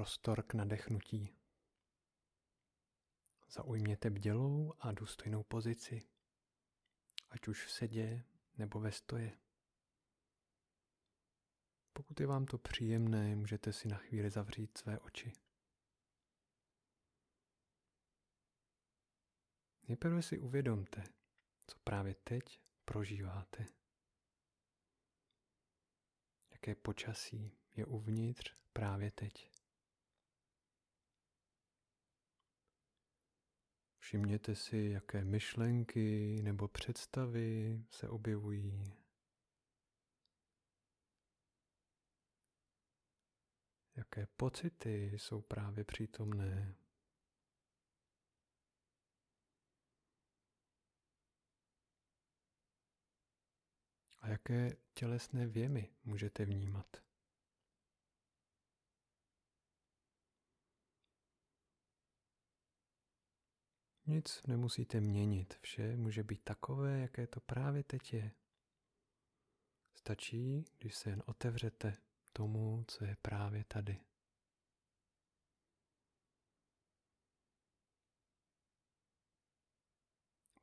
prostor k nadechnutí. Zaujměte bdělou a důstojnou pozici, ať už v sedě nebo ve stoje. Pokud je vám to příjemné, můžete si na chvíli zavřít své oči. Nejprve si uvědomte, co právě teď prožíváte. Jaké počasí je uvnitř právě teď. Všimněte si, jaké myšlenky nebo představy se objevují. Jaké pocity jsou právě přítomné. A jaké tělesné věmy můžete vnímat? Nic nemusíte měnit, vše může být takové, jaké to právě teď je. Stačí, když se jen otevřete tomu, co je právě tady.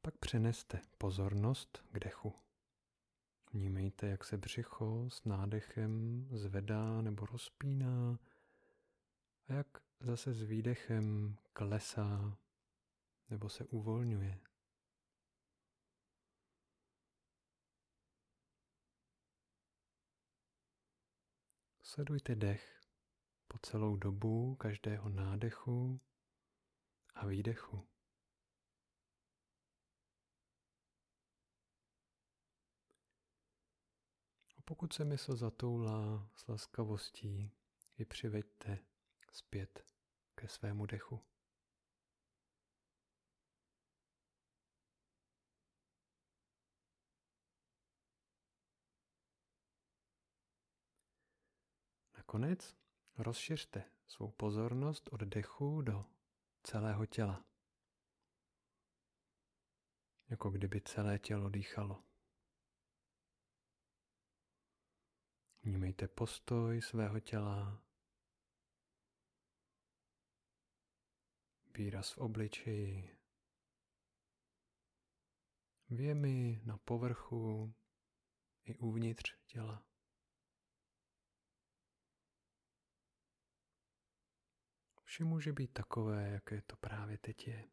Pak přeneste pozornost k dechu. Vnímejte, jak se břicho s nádechem zvedá nebo rozpíná a jak zase s výdechem klesá nebo se uvolňuje. Sledujte dech po celou dobu každého nádechu a výdechu. A pokud se mysl zatoulá s laskavostí, ji přiveďte zpět ke svému dechu. Nakonec rozšiřte svou pozornost od dechu do celého těla. Jako kdyby celé tělo dýchalo. Vnímejte postoj svého těla, výraz v obličeji, věmy na povrchu i uvnitř těla. Vše může být takové, jaké to právě teď je.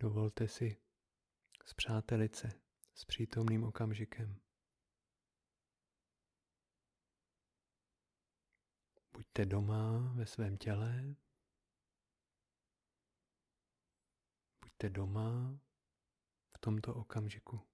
Dovolte si zpřátelit se s přítomným okamžikem. Buďte doma ve svém těle. Buďte doma v tomto okamžiku.